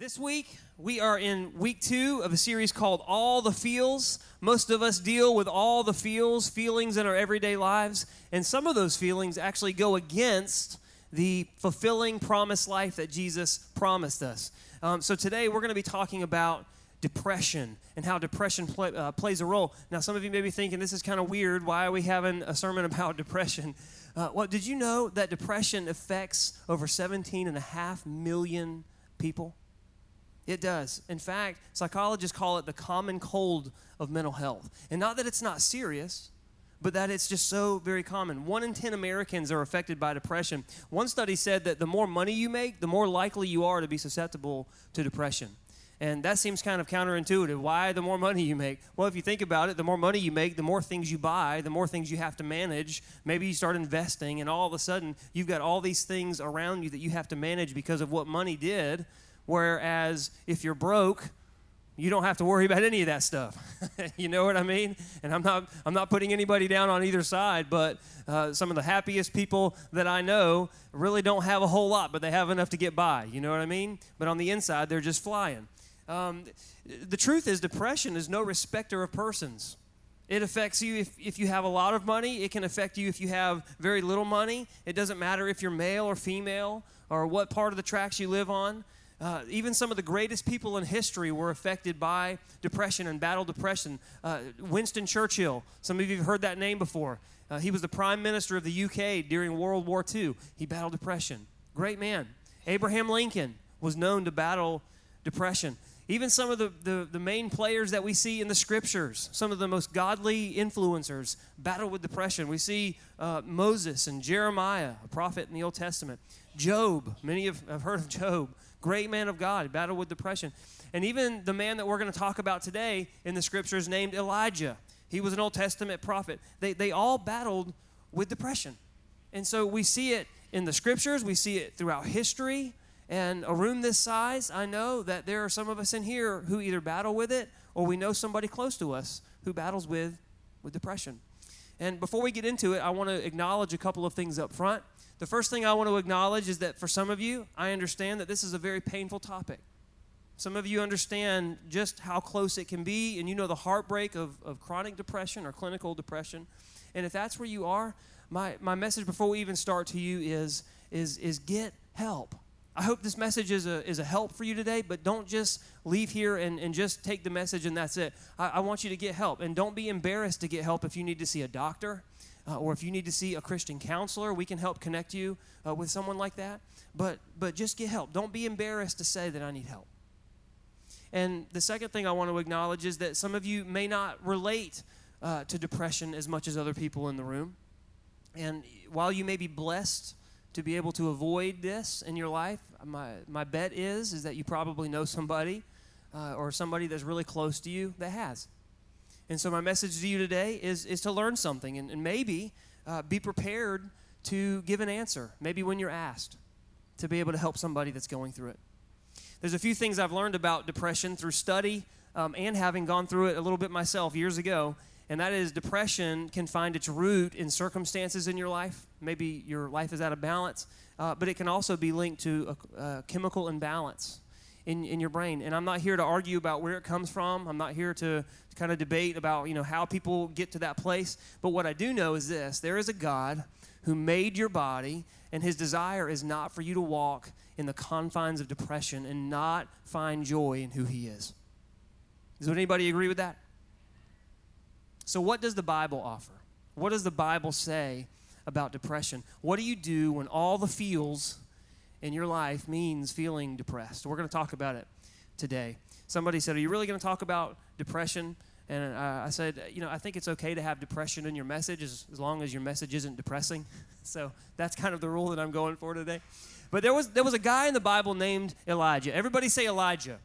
This week, we are in week two of a series called All the Feels. Most of us deal with all the feels, feelings in our everyday lives, and some of those feelings actually go against the fulfilling promised life that Jesus promised us. Um, so today, we're going to be talking about depression and how depression play, uh, plays a role. Now, some of you may be thinking this is kind of weird. Why are we having a sermon about depression? Uh, well, did you know that depression affects over 17 and a half million people? It does. In fact, psychologists call it the common cold of mental health. And not that it's not serious, but that it's just so very common. One in 10 Americans are affected by depression. One study said that the more money you make, the more likely you are to be susceptible to depression. And that seems kind of counterintuitive. Why the more money you make? Well, if you think about it, the more money you make, the more things you buy, the more things you have to manage. Maybe you start investing, and all of a sudden, you've got all these things around you that you have to manage because of what money did. Whereas if you're broke, you don't have to worry about any of that stuff. you know what I mean? And I'm not, I'm not putting anybody down on either side, but uh, some of the happiest people that I know really don't have a whole lot, but they have enough to get by. You know what I mean? But on the inside, they're just flying. Um, the truth is, depression is no respecter of persons. It affects you if, if you have a lot of money. It can affect you if you have very little money. It doesn't matter if you're male or female or what part of the tracks you live on. Uh, even some of the greatest people in history were affected by depression and battled depression. Uh, Winston Churchill, some of you have heard that name before. Uh, he was the prime minister of the UK during World War II. He battled depression. Great man. Abraham Lincoln was known to battle depression. Even some of the, the, the, main players that we see in the scriptures, some of the most godly influencers, battle with depression. We see uh, Moses and Jeremiah, a prophet in the Old Testament. Job, many have, have heard of Job great man of God, battled with depression. And even the man that we're going to talk about today in the scriptures named Elijah. He was an Old Testament prophet. They, they all battled with depression. And so we see it in the scriptures, we see it throughout history. And a room this size, I know that there are some of us in here who either battle with it or we know somebody close to us who battles with, with depression. And before we get into it, I want to acknowledge a couple of things up front. The first thing I want to acknowledge is that for some of you, I understand that this is a very painful topic. Some of you understand just how close it can be, and you know the heartbreak of, of chronic depression or clinical depression. And if that's where you are, my, my message before we even start to you is, is, is get help. I hope this message is a, is a help for you today, but don't just leave here and, and just take the message and that's it. I, I want you to get help. And don't be embarrassed to get help if you need to see a doctor uh, or if you need to see a Christian counselor, we can help connect you uh, with someone like that. But, but just get help. Don't be embarrassed to say that I need help. And the second thing I want to acknowledge is that some of you may not relate uh, to depression as much as other people in the room. And while you may be blessed to be able to avoid this in your life, my, my bet is, is that you probably know somebody uh, or somebody that's really close to you that has. And so, my message to you today is, is to learn something and, and maybe uh, be prepared to give an answer, maybe when you're asked, to be able to help somebody that's going through it. There's a few things I've learned about depression through study um, and having gone through it a little bit myself years ago, and that is depression can find its root in circumstances in your life. Maybe your life is out of balance, uh, but it can also be linked to a, a chemical imbalance in, in your brain. And I'm not here to argue about where it comes from. I'm not here to, to kind of debate about, you know, how people get to that place. But what I do know is this there is a God who made your body, and his desire is not for you to walk in the confines of depression and not find joy in who he is. Does anybody agree with that? So, what does the Bible offer? What does the Bible say about depression? What do you do when all the feels in your life means feeling depressed. We're going to talk about it today. Somebody said, Are you really going to talk about depression? And uh, I said, You know, I think it's okay to have depression in your message as, as long as your message isn't depressing. so that's kind of the rule that I'm going for today. But there was, there was a guy in the Bible named Elijah. Everybody say Elijah.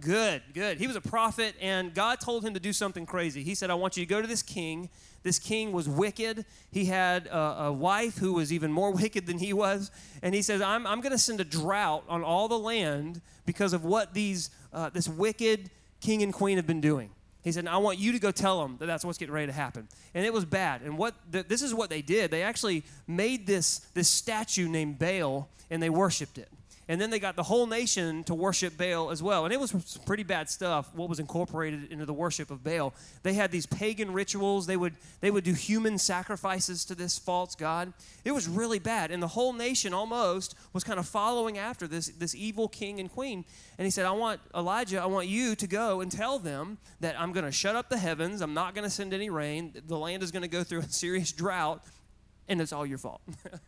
Good, good. He was a prophet, and God told him to do something crazy. He said, I want you to go to this king this king was wicked. He had a, a wife who was even more wicked than he was. And he says, I'm, I'm going to send a drought on all the land because of what these, uh, this wicked king and queen have been doing. He said, I want you to go tell them that that's what's getting ready to happen. And it was bad. And what the, this is what they did. They actually made this, this statue named Baal and they worshiped it. And then they got the whole nation to worship Baal as well. And it was pretty bad stuff, what was incorporated into the worship of Baal. They had these pagan rituals. They would, they would do human sacrifices to this false god. It was really bad. And the whole nation almost was kind of following after this, this evil king and queen. And he said, I want, Elijah, I want you to go and tell them that I'm going to shut up the heavens. I'm not going to send any rain. The land is going to go through a serious drought. And it's all your fault.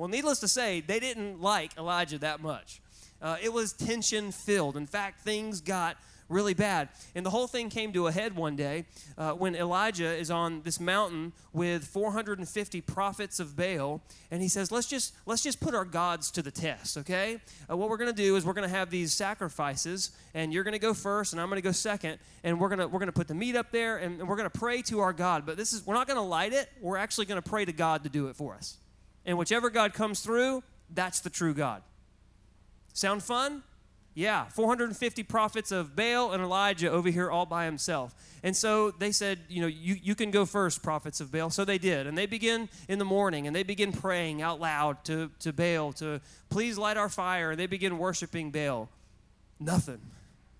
Well, needless to say, they didn't like Elijah that much. Uh, it was tension filled. In fact, things got really bad. And the whole thing came to a head one day uh, when Elijah is on this mountain with 450 prophets of Baal, and he says, "Let's just let's just put our gods to the test, okay? Uh, what we're going to do is we're going to have these sacrifices, and you're going to go first, and I'm going to go second, and we're going to we're going to put the meat up there, and, and we're going to pray to our God. But this is we're not going to light it. We're actually going to pray to God to do it for us." And whichever God comes through, that's the true God. Sound fun? Yeah, 450 prophets of Baal and Elijah over here all by himself. And so they said, you know, you, you can go first, prophets of Baal. So they did. And they begin in the morning and they begin praying out loud to, to Baal to please light our fire. And they begin worshiping Baal. Nothing.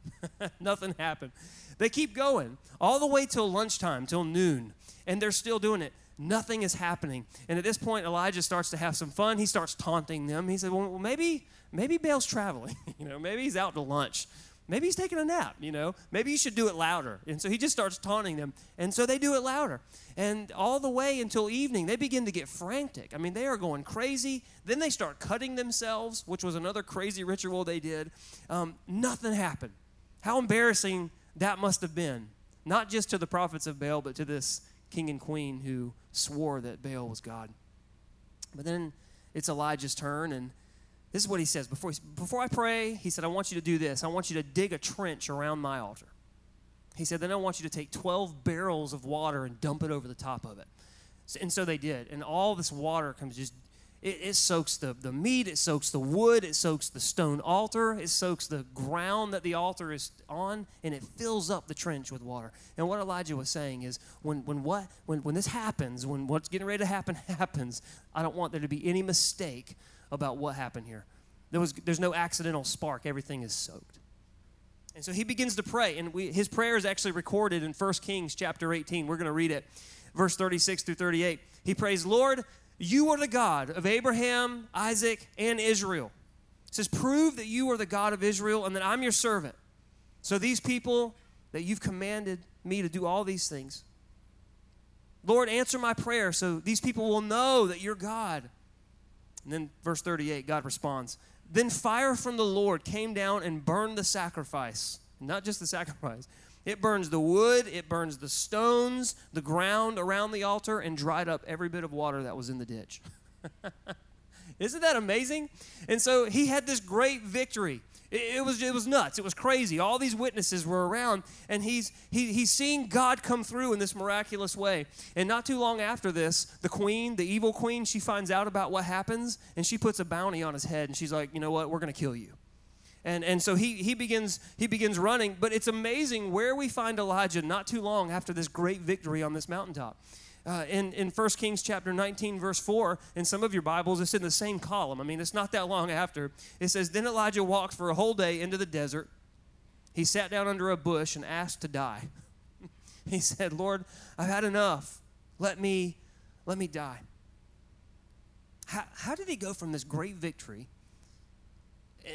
Nothing happened. They keep going all the way till lunchtime, till noon. And they're still doing it. Nothing is happening. And at this point, Elijah starts to have some fun. He starts taunting them. He said, Well, maybe, maybe Baal's traveling. you know, maybe he's out to lunch. Maybe he's taking a nap, you know. Maybe you should do it louder. And so he just starts taunting them. And so they do it louder. And all the way until evening, they begin to get frantic. I mean, they are going crazy. Then they start cutting themselves, which was another crazy ritual they did. Um, nothing happened. How embarrassing that must have been, not just to the prophets of Baal, but to this king and queen who swore that Baal was God. But then it's Elijah's turn, and this is what he says. Before, before I pray, he said, I want you to do this. I want you to dig a trench around my altar. He said, then I want you to take 12 barrels of water and dump it over the top of it. And so they did. And all this water comes just it, it, soaks the, the meat, it soaks the wood, it soaks the stone altar, it soaks the ground that the altar is on, and it fills up the trench with water. And what Elijah was saying is when, when, what, when, when this happens, when what's getting ready to happen happens, I don't want there to be any mistake about what happened here. There was, there's no accidental spark, everything is soaked. And so he begins to pray, and we, his prayer is actually recorded in 1 Kings chapter 18. We're going to read it, verse 36 through 38. He prays, Lord, you are the God of Abraham, Isaac, and Israel. It says, Prove that you are the God of Israel and that I'm your servant. So these people that you've commanded me to do all these things. Lord, answer my prayer so these people will know that you're God. And then, verse 38, God responds Then fire from the Lord came down and burned the sacrifice. Not just the sacrifice, it burns the wood, it burns the stones, the ground around the altar, and dried up every bit of water that was in the ditch. Isn't that amazing? And so he had this great victory. It, it, was, it was nuts. It was crazy. All these witnesses were around, and he's, he, he's seeing God come through in this miraculous way. And not too long after this, the queen, the evil queen, she finds out about what happens, and she puts a bounty on his head, and she's like, you know what? We're going to kill you. And, and so he, he, begins, he begins running. But it's amazing where we find Elijah not too long after this great victory on this mountaintop. Uh, in, in 1 Kings chapter 19, verse 4, in some of your Bibles, it's in the same column. I mean, it's not that long after. It says, Then Elijah walked for a whole day into the desert. He sat down under a bush and asked to die. he said, Lord, I've had enough. Let me, let me die. How, how did he go from this great victory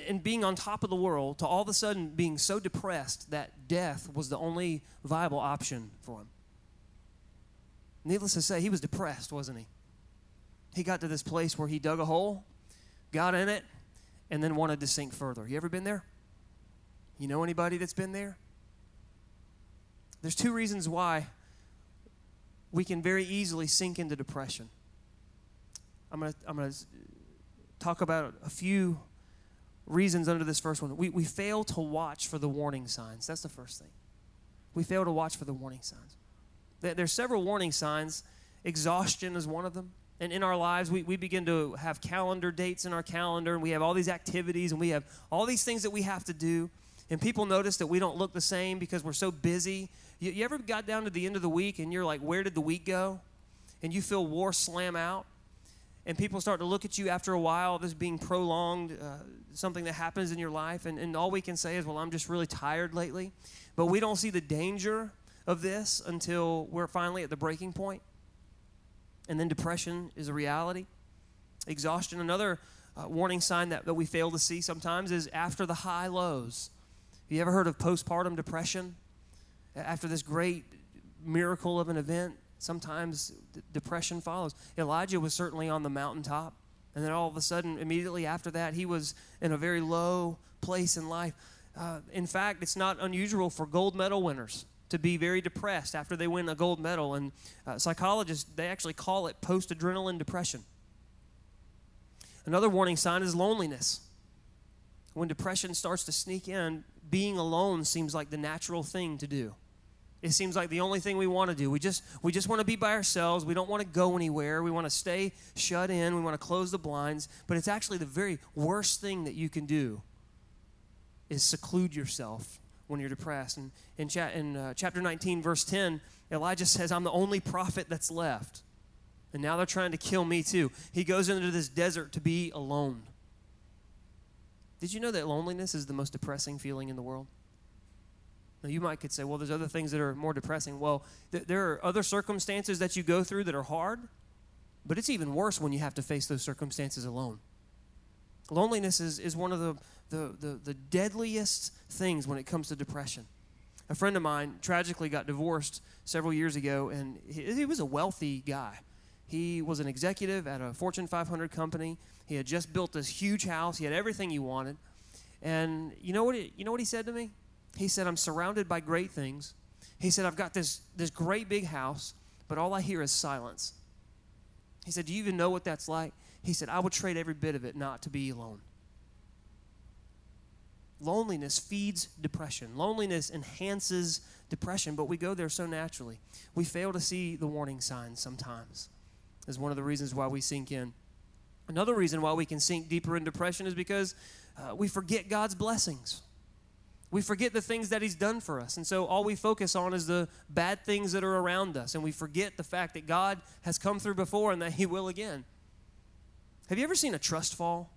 and being on top of the world to all of a sudden being so depressed that death was the only viable option for him. Needless to say, he was depressed, wasn't he? He got to this place where he dug a hole, got in it, and then wanted to sink further. You ever been there? You know anybody that's been there? There's two reasons why we can very easily sink into depression. I'm going to I'm going to talk about a few reasons under this first one. We, we fail to watch for the warning signs. That's the first thing. We fail to watch for the warning signs. There's several warning signs. Exhaustion is one of them. And in our lives, we, we begin to have calendar dates in our calendar, and we have all these activities, and we have all these things that we have to do. And people notice that we don't look the same because we're so busy. You, you ever got down to the end of the week and you're like, where did the week go? And you feel war slam out? And people start to look at you after a while, this being prolonged, uh, something that happens in your life, and, and all we can say is, well, I'm just really tired lately. But we don't see the danger of this until we're finally at the breaking point. And then depression is a reality. Exhaustion, another uh, warning sign that, that we fail to see sometimes is after the high lows. Have you ever heard of postpartum depression? After this great miracle of an event, sometimes d- depression follows. Elijah was certainly on the mountaintop, and then all of a sudden, immediately after that, he was in a very low place in life. Uh, in fact, it's not unusual for gold medal winners to be very depressed after they win a gold medal, and uh, psychologists they actually call it post adrenaline depression. Another warning sign is loneliness. When depression starts to sneak in, being alone seems like the natural thing to do. It seems like the only thing we want to do. We just we just want to be by ourselves. We don't want to go anywhere. We want to stay shut in. We want to close the blinds, but it's actually the very worst thing that you can do is seclude yourself when you're depressed. And in, cha- in uh, chapter 19 verse 10, Elijah says, "I'm the only prophet that's left." And now they're trying to kill me too. He goes into this desert to be alone. Did you know that loneliness is the most depressing feeling in the world? Now, you might could say, well, there's other things that are more depressing. Well, th- there are other circumstances that you go through that are hard, but it's even worse when you have to face those circumstances alone. Loneliness is, is one of the, the, the, the deadliest things when it comes to depression. A friend of mine tragically got divorced several years ago, and he, he was a wealthy guy. He was an executive at a Fortune 500 company. He had just built this huge house. He had everything he wanted. And you know what he, you know what he said to me? He said, I'm surrounded by great things. He said, I've got this, this great big house, but all I hear is silence. He said, Do you even know what that's like? He said, I would trade every bit of it not to be alone. Loneliness feeds depression. Loneliness enhances depression, but we go there so naturally. We fail to see the warning signs sometimes, is one of the reasons why we sink in. Another reason why we can sink deeper in depression is because uh, we forget God's blessings. We forget the things that He's done for us. And so all we focus on is the bad things that are around us. And we forget the fact that God has come through before and that He will again. Have you ever seen a trust fall?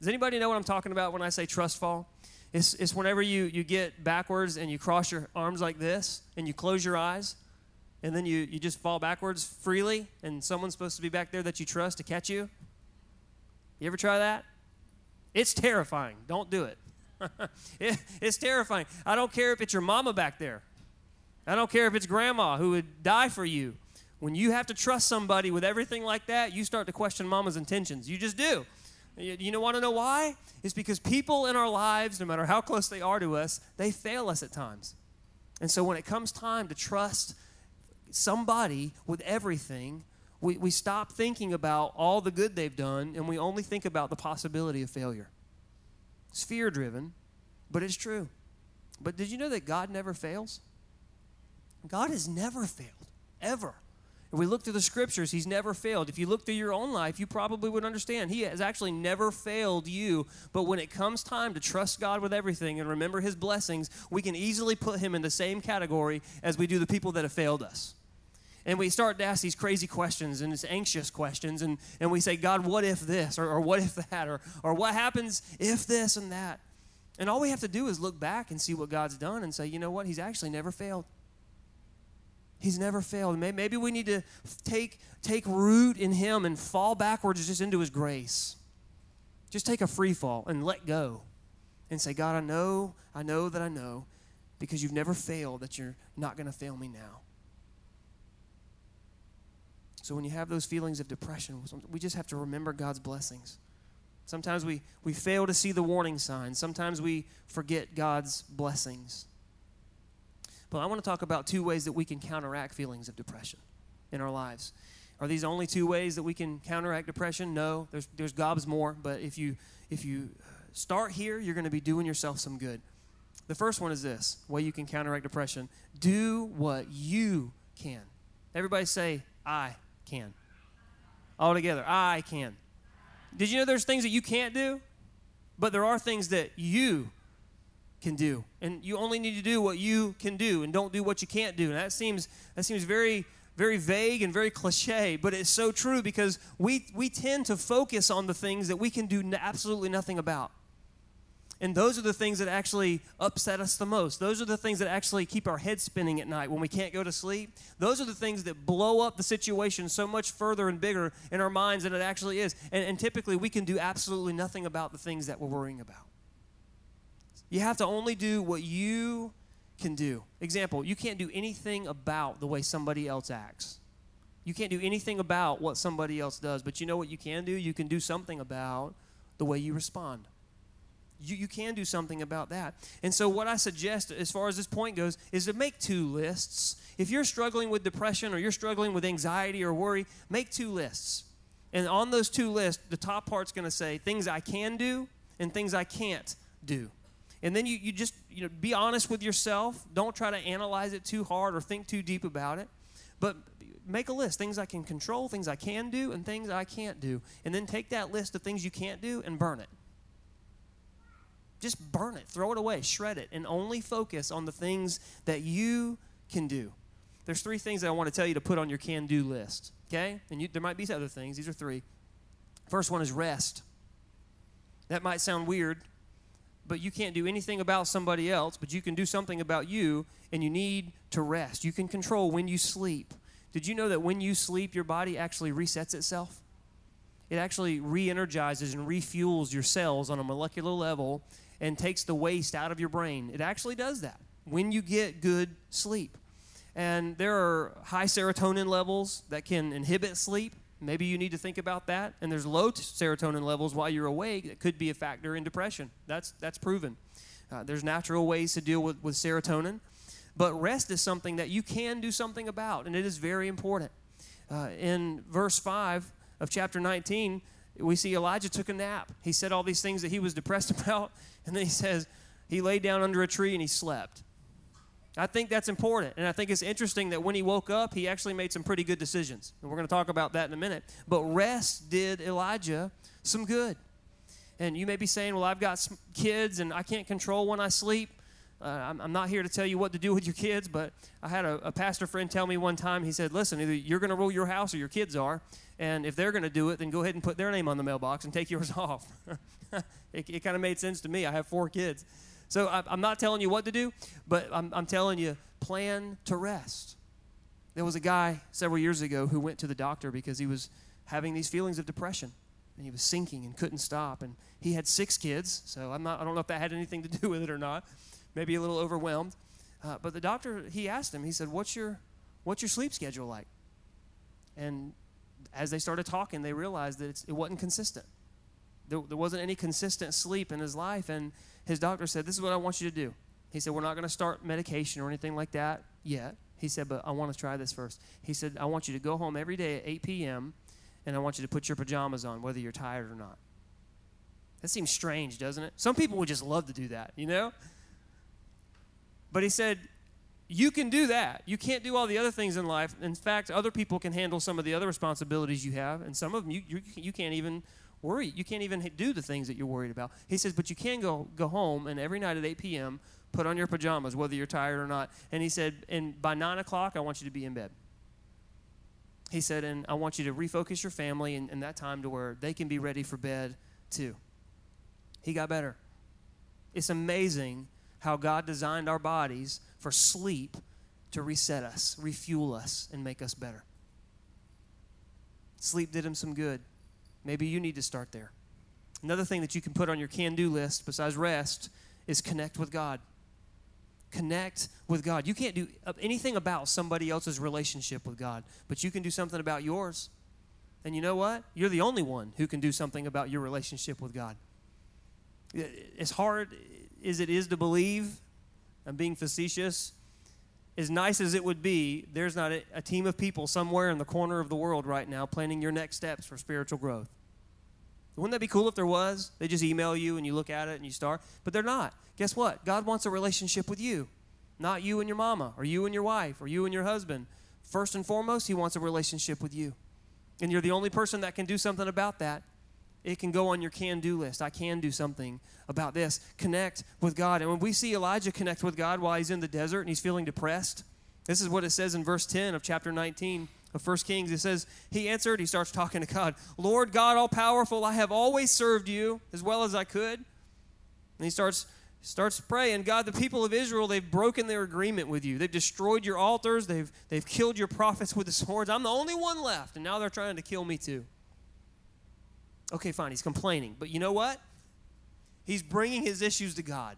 Does anybody know what I'm talking about when I say trust fall? It's, it's whenever you, you get backwards and you cross your arms like this and you close your eyes and then you, you just fall backwards freely and someone's supposed to be back there that you trust to catch you. You ever try that? It's terrifying. Don't do it. it, it's terrifying. I don't care if it's your mama back there. I don't care if it's grandma who would die for you. When you have to trust somebody with everything like that, you start to question mama's intentions. You just do. You, you want to know why? It's because people in our lives, no matter how close they are to us, they fail us at times. And so when it comes time to trust somebody with everything, we, we stop thinking about all the good they've done and we only think about the possibility of failure. It's fear driven, but it's true. But did you know that God never fails? God has never failed, ever. If we look through the scriptures, He's never failed. If you look through your own life, you probably would understand He has actually never failed you. But when it comes time to trust God with everything and remember His blessings, we can easily put Him in the same category as we do the people that have failed us. And we start to ask these crazy questions and these anxious questions, and, and we say, God, what if this? Or, or what if that? Or, or what happens if this and that? And all we have to do is look back and see what God's done and say, you know what? He's actually never failed. He's never failed. Maybe we need to take, take root in Him and fall backwards just into His grace. Just take a free fall and let go and say, God, I know, I know that I know because you've never failed that you're not going to fail me now. So when you have those feelings of depression, we just have to remember God's blessings. Sometimes we, we fail to see the warning signs. Sometimes we forget God's blessings. But I want to talk about two ways that we can counteract feelings of depression in our lives. Are these only two ways that we can counteract depression? No, there's, there's gobs more. But if you, if you start here, you're going to be doing yourself some good. The first one is this way you can counteract depression do what you can. Everybody say, I can. All together, I can. Did you know there's things that you can't do? But there are things that you can do. And you only need to do what you can do and don't do what you can't do. And that seems that seems very very vague and very cliche, but it's so true because we, we tend to focus on the things that we can do absolutely nothing about. And those are the things that actually upset us the most. Those are the things that actually keep our head spinning at night when we can't go to sleep. Those are the things that blow up the situation so much further and bigger in our minds than it actually is. And, and typically, we can do absolutely nothing about the things that we're worrying about. You have to only do what you can do. Example, you can't do anything about the way somebody else acts. You can't do anything about what somebody else does, but you know what you can do? You can do something about the way you respond. You, you can do something about that. And so, what I suggest as far as this point goes is to make two lists. If you're struggling with depression or you're struggling with anxiety or worry, make two lists. And on those two lists, the top part's going to say things I can do and things I can't do. And then you, you just you know, be honest with yourself. Don't try to analyze it too hard or think too deep about it. But make a list things I can control, things I can do, and things I can't do. And then take that list of things you can't do and burn it. Just burn it, throw it away, shred it, and only focus on the things that you can do. There's three things that I want to tell you to put on your can do list, okay? And you, there might be other things. These are three. First one is rest. That might sound weird, but you can't do anything about somebody else, but you can do something about you, and you need to rest. You can control when you sleep. Did you know that when you sleep, your body actually resets itself? It actually re energizes and refuels your cells on a molecular level and takes the waste out of your brain. It actually does that when you get good sleep. And there are high serotonin levels that can inhibit sleep. Maybe you need to think about that. And there's low serotonin levels while you're awake that could be a factor in depression. That's, that's proven. Uh, there's natural ways to deal with, with serotonin. But rest is something that you can do something about, and it is very important. Uh, in verse 5 of chapter 19, we see Elijah took a nap. He said all these things that he was depressed about, and then he says he laid down under a tree and he slept. I think that's important. And I think it's interesting that when he woke up, he actually made some pretty good decisions. And we're going to talk about that in a minute. But rest did Elijah some good. And you may be saying, well, I've got kids and I can't control when I sleep. Uh, I'm, I'm, not here to tell you what to do with your kids, but I had a, a pastor friend tell me one time, he said, listen, either you're going to rule your house or your kids are. And if they're going to do it, then go ahead and put their name on the mailbox and take yours off. it, it kind of made sense to me. I have four kids. So I, am not telling you what to do, but I'm, I'm telling you plan to rest. There was a guy several years ago who went to the doctor because he was having these feelings of depression and he was sinking and couldn't stop. And he had six kids, so I'm not, I don't know if that had anything to do with it or not. Maybe a little overwhelmed. Uh, but the doctor, he asked him, he said, what's your, what's your sleep schedule like? And as they started talking, they realized that it wasn't consistent. There, there wasn't any consistent sleep in his life. And his doctor said, This is what I want you to do. He said, We're not going to start medication or anything like that yet. He said, But I want to try this first. He said, I want you to go home every day at 8 p.m. and I want you to put your pajamas on, whether you're tired or not. That seems strange, doesn't it? Some people would just love to do that, you know? But he said, you can do that. You can't do all the other things in life. In fact, other people can handle some of the other responsibilities you have, and some of them you, you, you can't even worry. You can't even do the things that you're worried about. He says, but you can go go home and every night at 8 p.m. put on your pajamas, whether you're tired or not. And he said, and by nine o'clock, I want you to be in bed. He said, and I want you to refocus your family in, in that time to where they can be ready for bed too. He got better. It's amazing how God designed our bodies for sleep to reset us, refuel us, and make us better. Sleep did him some good. Maybe you need to start there. Another thing that you can put on your can do list besides rest is connect with God. Connect with God. You can't do anything about somebody else's relationship with God, but you can do something about yours. And you know what? You're the only one who can do something about your relationship with God. It's hard as it is to believe, I'm being facetious, as nice as it would be, there's not a, a, team of people somewhere in the corner of the world right now planning your next steps for spiritual growth. Wouldn't that be cool if there was? They just email you and you look at it and you start. But they're not. Guess what? God wants a relationship with you, not you and your mama, or you and your wife, or you and your husband. First and foremost, He wants a relationship with you. And you're the only person that can do something about that. It can go on your can do list. I can do something about this. Connect with God. And when we see Elijah connect with God while he's in the desert and he's feeling depressed, This is what it says in verse 10 of chapter 19 of 1 Kings. It says, He answered, he starts talking to God, Lord God, all powerful, I have always served you as well as I could. And he starts starts praying god the people of israel they've broken their agreement with you they've destroyed your altars they've they've killed your prophets with the swords i'm the only one left and now they're trying to kill me too okay fine he's complaining but you know what he's bringing his issues to god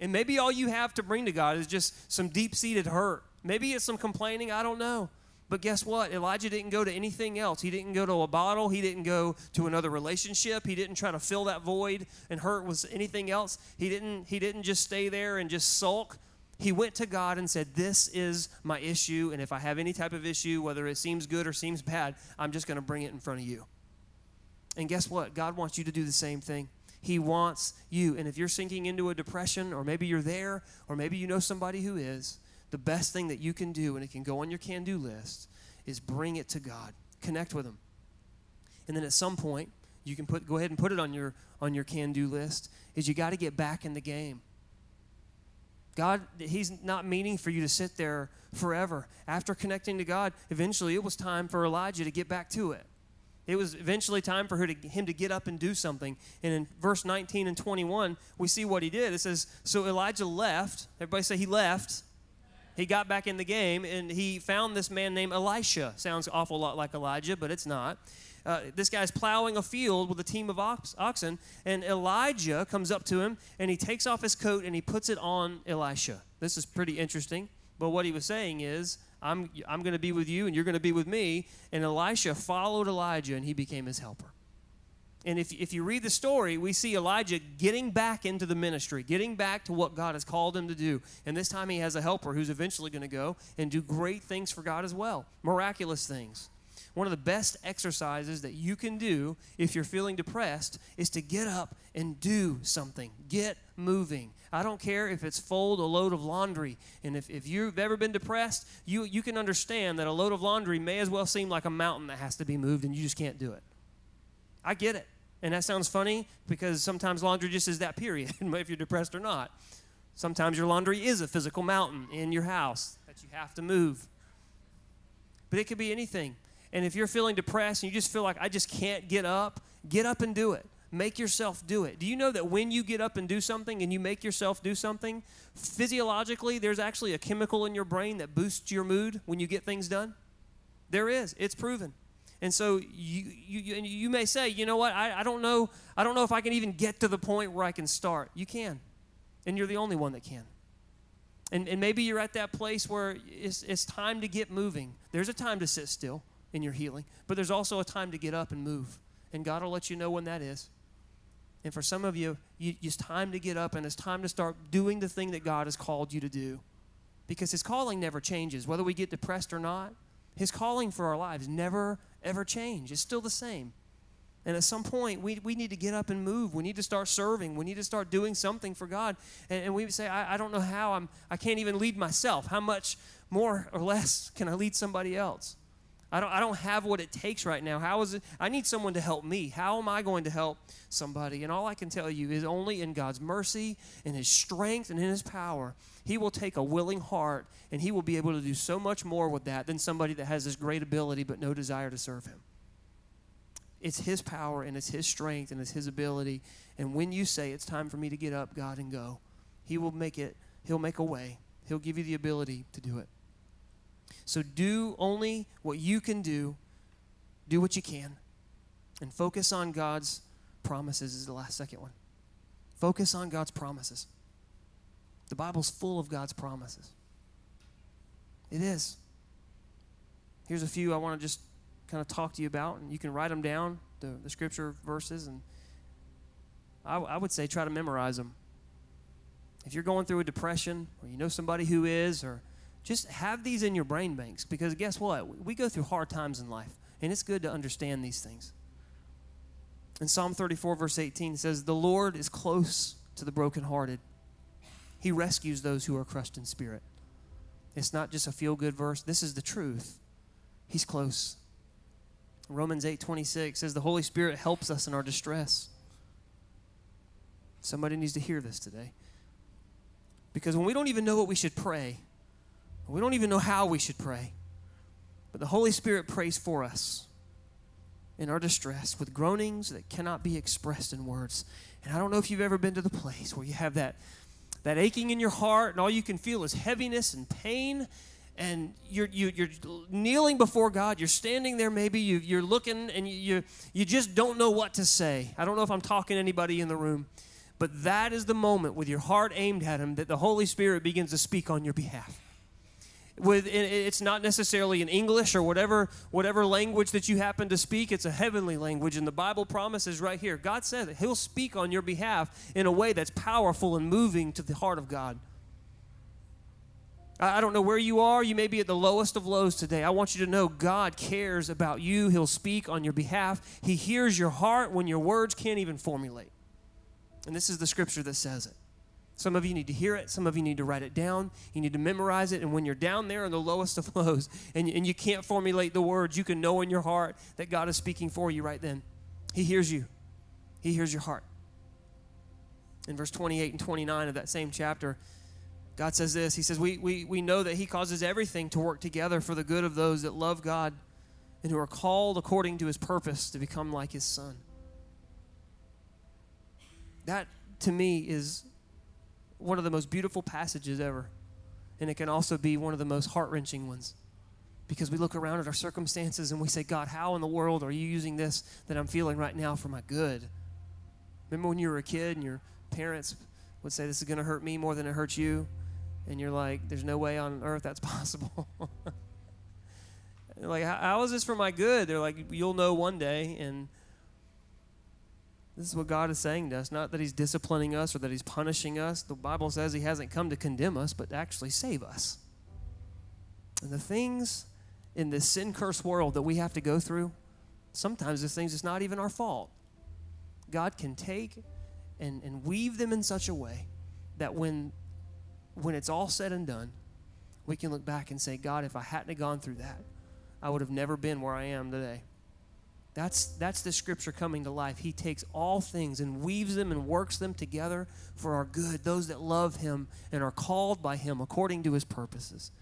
and maybe all you have to bring to god is just some deep-seated hurt maybe it's some complaining i don't know but guess what? Elijah didn't go to anything else. He didn't go to a bottle. He didn't go to another relationship. He didn't try to fill that void and hurt with anything else. He didn't he didn't just stay there and just sulk. He went to God and said, "This is my issue, and if I have any type of issue, whether it seems good or seems bad, I'm just going to bring it in front of you." And guess what? God wants you to do the same thing. He wants you. And if you're sinking into a depression or maybe you're there or maybe you know somebody who is, the best thing that you can do, and it can go on your can do list, is bring it to God. Connect with Him. And then at some point, you can put, go ahead and put it on your, on your can do list, is you got to get back in the game. God, He's not meaning for you to sit there forever. After connecting to God, eventually it was time for Elijah to get back to it. It was eventually time for to, him to get up and do something. And in verse 19 and 21, we see what he did. It says, So Elijah left. Everybody say he left he got back in the game and he found this man named Elisha. Sounds awful lot like Elijah, but it's not. Uh, this guy's plowing a field with a team of ox- oxen, and Elijah comes up to him and he takes off his coat and he puts it on Elisha. This is pretty interesting, but what he was saying is, I'm, I'm going to be with you and you're going to be with me. And Elisha followed Elijah and he became his helper. And if, if you read the story, we see Elijah getting back into the ministry, getting back to what God has called him to do. And this time he has a helper who's eventually going to go and do great things for God as well, miraculous things. One of the best exercises that you can do if you're feeling depressed is to get up and do something. Get moving. I don't care if it's fold a load of laundry. And if, if you've ever been depressed, you, you can understand that a load of laundry may as well seem like a mountain that has to be moved and you just can't do it. I get it. And that sounds funny because sometimes laundry just is that period, if you're depressed or not. Sometimes your laundry is a physical mountain in your house that you have to move. But it could be anything. And if you're feeling depressed and you just feel like, I just can't get up, get up and do it. Make yourself do it. Do you know that when you get up and do something and you make yourself do something, physiologically, there's actually a chemical in your brain that boosts your mood when you get things done? There is. It's proven. And so you, you, you may say, you know what, I, I, don't know, I don't know if I can even get to the point where I can start. You can. And you're the only one that can. And, and maybe you're at that place where it's, it's time to get moving. There's a time to sit still in your healing, but there's also a time to get up and move. And God will let you know when that is. And for some of you, it's time to get up and it's time to start doing the thing that God has called you to do. Because His calling never changes, whether we get depressed or not. His calling for our lives never, ever change. It's still the same. And at some point, we, we need to get up and move. We need to start serving. We need to start doing something for God. And, and we say, I, I don't know how. I'm, I can't even lead myself. How much more or less can I lead somebody else? I don't, I don't have what it takes right now. How is it? I need someone to help me. How am I going to help somebody? And all I can tell you is only in God's mercy, in His strength, and in His power, He will take a willing heart and He will be able to do so much more with that than somebody that has this great ability but no desire to serve Him. It's His power and it's His strength and it's His ability. And when you say, It's time for me to get up, God, and go, He will make it, He'll make a way. He'll give you the ability to do it. So do only what you can do, do what you can, and focus on God's promises, is the last second one. Focus on God's promises. The Bible's full of God's promises. It is. Here's a few I want to just kind of talk to you about, and you can write them down, the, the scripture verses, and I, I would say try to memorize them. If you're going through a depression, or you know somebody who is, or just have these in your brain banks because guess what? We go through hard times in life, and it's good to understand these things. In Psalm 34, verse 18, says, The Lord is close to the brokenhearted. He rescues those who are crushed in spirit. It's not just a feel good verse, this is the truth. He's close. Romans 8 26 says, The Holy Spirit helps us in our distress. Somebody needs to hear this today. Because when we don't even know what we should pray, We don't even know how we should pray. But the Holy Spirit prays for us in our distress with groanings that cannot be expressed in words. And I don't know if you've ever been to the place where you have that, that aching in your heart and all you can feel is heaviness and pain. And you're, you, are you are kneeling before God. You're standing there, maybe you, you're looking, and you, you, you just don't know what to say. I don't know if I'm talking to anybody in the room, but that is the moment with your heart aimed at Him that the Holy Spirit begins to speak on your behalf with it's not necessarily in english or whatever whatever language that you happen to speak it's a heavenly language and the bible promises right here god said that he'll speak on your behalf in a way that's powerful and moving to the heart of god I don't know where you are. You may be at the lowest of lows today. I want you to know God cares about you. He'll speak on your behalf. He hears your heart when your words can't even formulate. And this is the scripture that says it. Some of you need to hear it. Some of you need to write it down. You need to memorize it. And when you're down there in the lowest of lows and, and you can't formulate the words, you can know in your heart that God is speaking for you right then. He hears you, He hears your heart. In verse 28 and 29 of that same chapter, God says this He says, we, we, we know that He causes everything to work together for the good of those that love God and who are called according to His purpose to become like His Son. That, to me, is one of the most beautiful passages ever. And it can also be one of the most heart wrenching ones. Because we look around at our circumstances and we say, God, how in the world are you using this that I'm feeling right now for my good? Remember when you were a kid and your parents would say, This is going to hurt me more than it hurts you? And you're like, There's no way on earth that's possible. like, how is this for my good? They're like, You'll know one day. And this is what God is saying to us. Not that He's disciplining us or that He's punishing us. The Bible says He hasn't come to condemn us, but to actually save us. And the things in this sin cursed world that we have to go through, sometimes the things it's not even our fault. God can take and, and weave them in such a way that when, when it's all said and done, we can look back and say, God, if I hadn't have gone through that, I would have never been where I am today. That's, that's the scripture coming to life. He takes all things and weaves them and works them together for our good, those that love Him and are called by Him according to His purposes.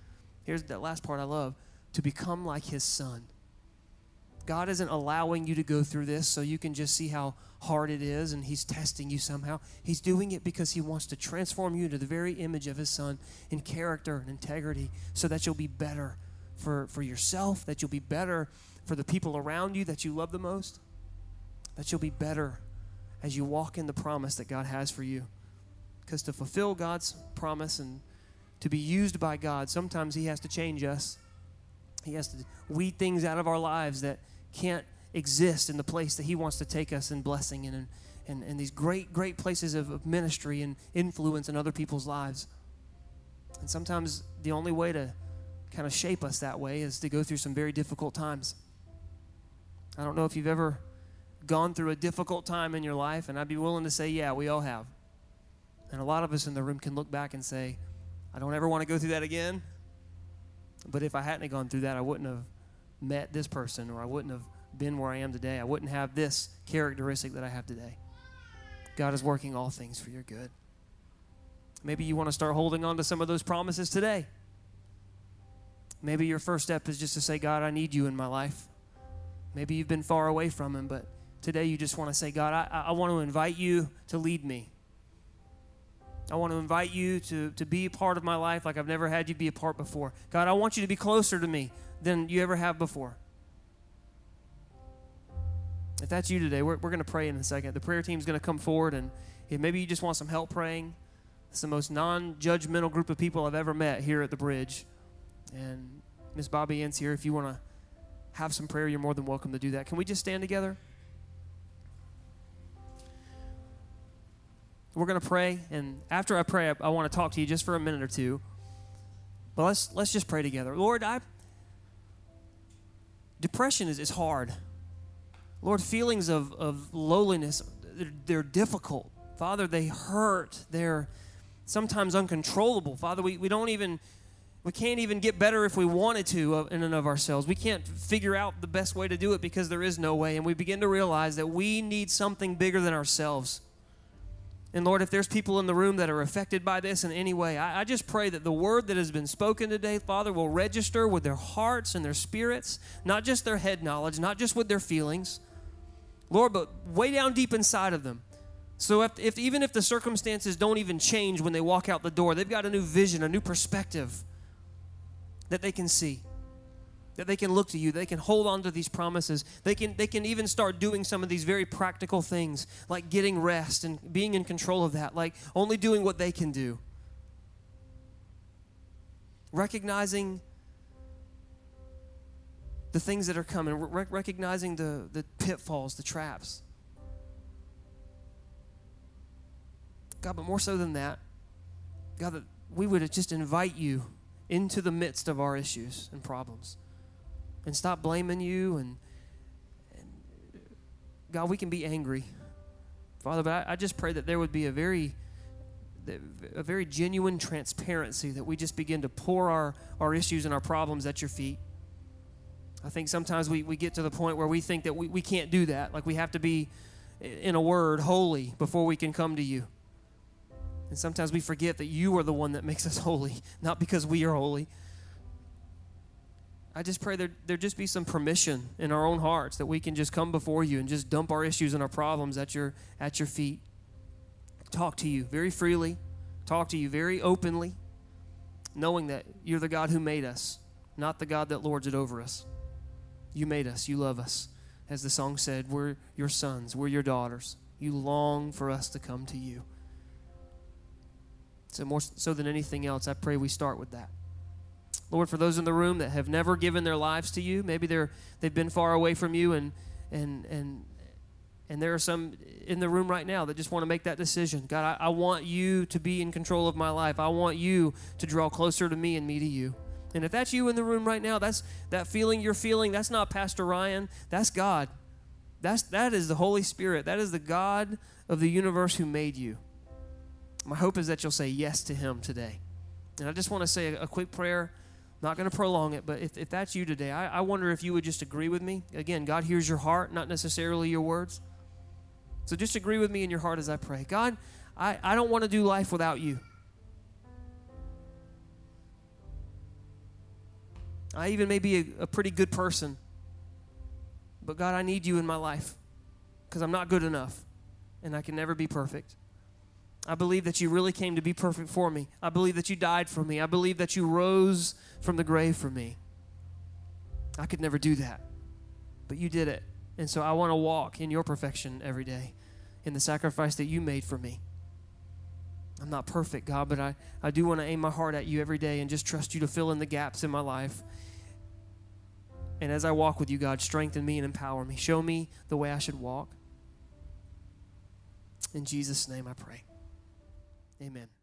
Here's that last part I love to become like His Son. God isn't allowing you to go through this so you can just see how hard it is and He's testing you somehow. He's doing it because He wants to transform you into the very image of His Son in character and integrity so that you'll be better for, for yourself, that you'll be better for the people around you that you love the most, that you'll be better as you walk in the promise that God has for you. Because to fulfill God's promise and to be used by God, sometimes He has to change us. He has to weed things out of our lives that can't exist in the place that He wants to take us in blessing and, in these great, great places of ministry and influence in other people's lives. And sometimes the only way to kind of shape us that way is to go through some very difficult times. I don't know if you've ever gone through a difficult time in your life, and I'd be willing to say, yeah, we all have. And a lot of us in the room can look back and say, I don't ever want to go through that again. But if I hadn't gone through that, I wouldn't have met this person, or I wouldn't have been where I am today. I wouldn't have this characteristic that I have today. God is working all things for your good. Maybe you want to start holding on to some of those promises today. Maybe your first step is just to say, God, I need you in my life. Maybe you've been far away from Him, but today you just want to say, God, I, I want to invite you to lead me. I want to invite you to, to be a part of my life like I've never had you be a part before. God, I want you to be closer to me than you ever have before. If that's you today, we're, we're going to pray in a second. The prayer team's going to come forward, and maybe you just want some help praying, it's the most non judgmental group of people I've ever met here at the bridge. And Miss Bobby Ann's here if you want to have some prayer, you're more than welcome to do that. Can we just stand together? We're going to pray, and after I pray, I, I want to talk to you just for a minute or two. But let's let's just pray together. Lord, I depression is, is hard. Lord, feelings of, of lowliness, they're, they're difficult. Father, they hurt. They're sometimes uncontrollable. Father, we, we don't even we can't even get better if we wanted to uh, in and of ourselves. We can't figure out the best way to do it because there is no way. And we begin to realize that we need something bigger than ourselves. And Lord, if there's people in the room that are affected by this in any way, I, I, just pray that the word that has been spoken today, Father, will register with their hearts and their spirits, not just their head knowledge, not just with their feelings, Lord, but way down deep inside of them. So if, if even if the circumstances don't even change when they walk out the door, they've got a new vision, a new perspective that they can see that they can look to you they can hold on to these promises. They can they can even start doing some of these very practical things like getting rest and being in control of that like only doing what they can do. Recognizing the things that are coming re- recognizing the the pitfalls the traps. God but more so than that god that we would just invite you into the midst of our issues and problems and stop blaming you and, and God, we can be angry. Father, but I, I just pray that there would be a very a very genuine transparency that we just begin to pour our, our issues and our problems at your feet. I think sometimes we, we get to the point where we think that we, we can't do that. Like we have to be, in a word, holy before we can come to you. And sometimes we forget that you are the one that makes us holy, not because we are holy. I just pray there there just be some permission in our own hearts that we can just come before you and just dump our issues and our problems at your at your feet. Talk to you very freely, talk to you very openly, knowing that you're the God who made us, not the God that lords it over us. You made us, you love us. As the song said, we're your sons, we're your daughters. You long for us to come to you. So more so than anything else, I pray we start with that. Lord, for those in the room that have never given their lives to you, maybe they're they've been far away from you and and and and there are some in the room right now that just want to make that decision. God, I, I want you to be in control of my life. I want you to draw closer to me and me to you. And if that's you in the room right now, that's that feeling you're feeling, that's not Pastor Ryan, that's God. That's that is the Holy Spirit. That is the God of the universe who made you. My hope is that you'll say yes to him today. And I just want to say a, quick prayer not going to prolong it, but if, if that's you today, I, I wonder if you would just agree with me. Again, God hears your heart, not necessarily your words. So just agree with me in your heart as I pray. God, I, I don't want to do life without you. I even may be a, a pretty good person, but God, I need you in my life because I'm not good enough and I can never be perfect. I believe that you really came to be perfect for me. I believe that you died for me. I believe that you rose from the grave for me. I could never do that, but you did it. And so I want to walk in your perfection every day, in the sacrifice that you made for me. I'm not perfect, God, but I, I do want to aim my heart at you every day and just trust you to fill in the gaps in my life. And as I walk with you, God, strengthen me and empower me. Show me the way I should walk. In Jesus' name I pray. Amen.